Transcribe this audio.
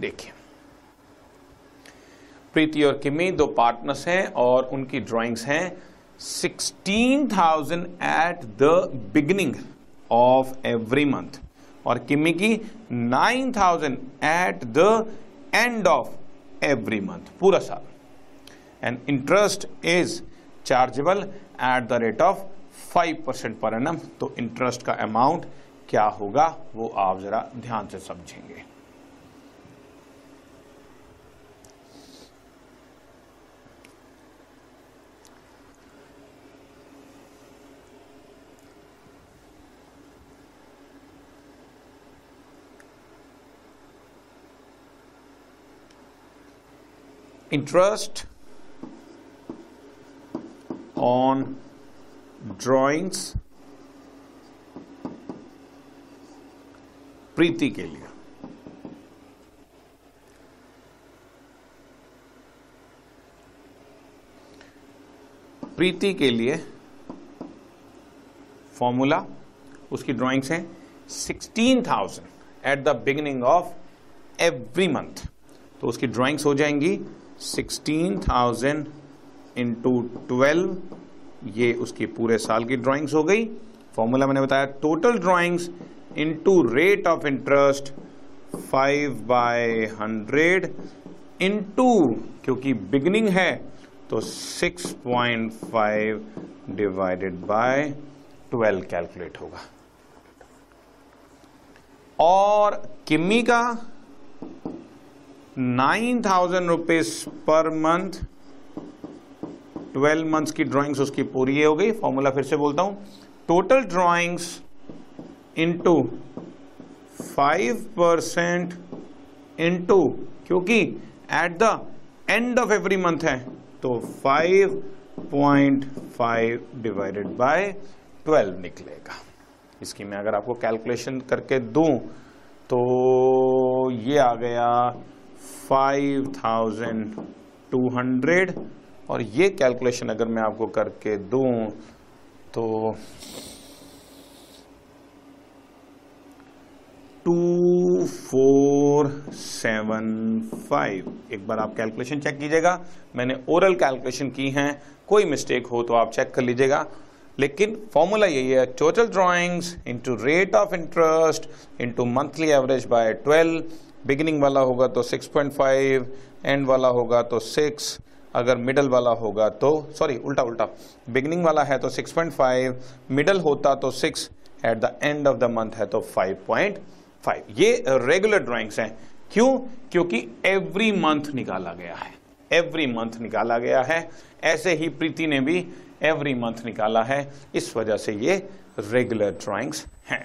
देखिए। प्रीति और किमी दो पार्टनर्स हैं और उनकी ड्राइंग्स हैं। 16,000 at the beginning of every month और किमी की 9,000 at the end of every month पूरा साल। And interest is chargeable at the rate of 5 percent per annum तो इंटरेस्ट का अमाउंट क्या होगा? वो आप जरा ध्यान से समझेंगे। Interest on drawings प्रीति के लिए। प्रीति के लिए फॉर्मूला, उसकी ड्राइंग्स हैं sixteen thousand at the beginning of every month तो उसकी ड्राइंग्स हो जाएँगी सिक्सटीन थाउज़ेंड इंटू ट्वेल्व ये उसकी पूरे साल की ड्राइंग्स हो गई। फॉर्मूला मैंने बताया total drawings into rate of interest five by hundred into क्योंकि बिगनिंग है तो six point five divided by twelve calculate होगा। और किमी का nine thousand rupees per month, twelve months की ड्राइंग्स उसकी पूरी हो गई। फॉर्मूला फिर से बोलता हूँ। Total drawings into five percent into क्योंकि at the end of every month है तो five point five divided by twelve निकलेगा। इसकी मैं अगर आपको कैलकुलेशन करके दूँ तो ये आ गया फाइव थाउज़ेंड टू हंड्रेड और ये कैलकुलेशन अगर मैं आपको करके दूँ तो टू फोर सेवन फाइव। एक बार आप कैलकुलेशन चेक कीजिएगा। मैंने ओरल कैलकुलेशन की हैं। कोई मिस्टेक हो तो आप चेक कर लीजिएगा। लेकिन फॉर्मूला यही है total drawings into rate of interest into monthly average by twelve beginning वाला होगा तो 6.5 एंड वाला होगा तो 6 अगर मिडल वाला होगा तो सॉरी उल्टा उल्टा। बिगिनिंग वाला है तो 6.5 मिडल होता तो 6 at the end of the month है तो 5.5 ये रेगुलर ड्राइंग्स हैं। क्यों? क्योंकि एवरी मंथ निकाला गया है। एवरी मंथ निकाला गया है। ऐसे ही प्रीति ने भी एवरी मंथ निकाला है। इस वजह से ये रेगुलर ड्राइंग्स हैं।